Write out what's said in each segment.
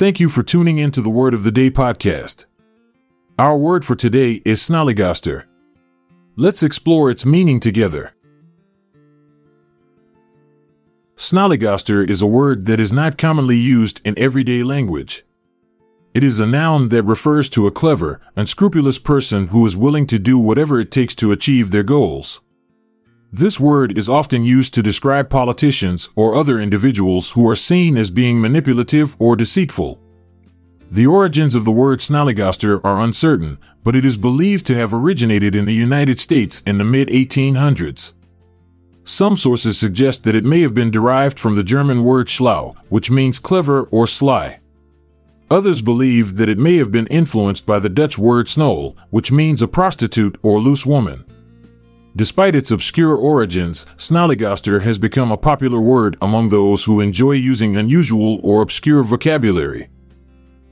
Thank you for tuning in to the Word of the Day podcast. Our word for today is snollygoster. Let's explore its meaning together. Snollygoster is a word that is not commonly used in everyday language. It is a noun that refers to a clever, unscrupulous person who is willing to do whatever it takes to achieve their goals. This word is often used to describe politicians or other individuals who are seen as being manipulative or deceitful. The origins of the word snollygoster are uncertain, but it is believed to have originated in the United States in the mid 1800s. Some sources suggest that it may have been derived from the German word schlau, which means clever or sly. Others believe that it may have been influenced by the Dutch word snol, which means a prostitute or loose woman. Despite its obscure origins, snollygoster has become a popular word among those who enjoy using unusual or obscure vocabulary.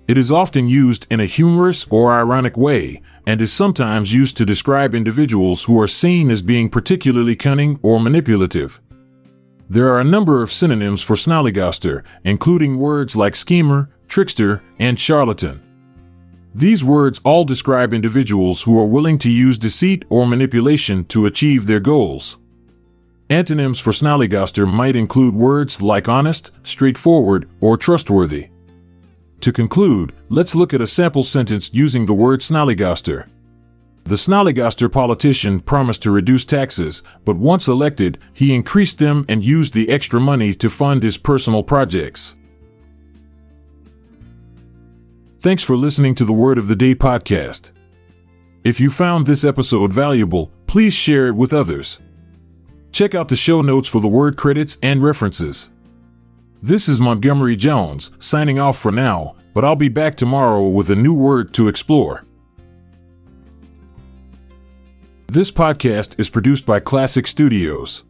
It is often used in a humorous or ironic way, and is sometimes used to describe individuals who are seen as being particularly cunning or manipulative. There are a number of synonyms for snollygoster, including words like schemer, trickster, and charlatan. These words all describe individuals who are willing to use deceit or manipulation to achieve their goals. Antonyms for snollygoster might include words like honest, straightforward, or trustworthy. To conclude, let's look at a sample sentence using the word snollygoster. The snollygoster politician promised to reduce taxes, but once elected, he increased them and used the extra money to fund his personal projects. Thanks for listening to the Word of the Day podcast. If you found this episode valuable, please share it with others. Check out the show notes for the word credits and references. This is Montgomery Jones, signing off for now, but I'll be back tomorrow with a new word to explore. This podcast is produced by Klassic Studios.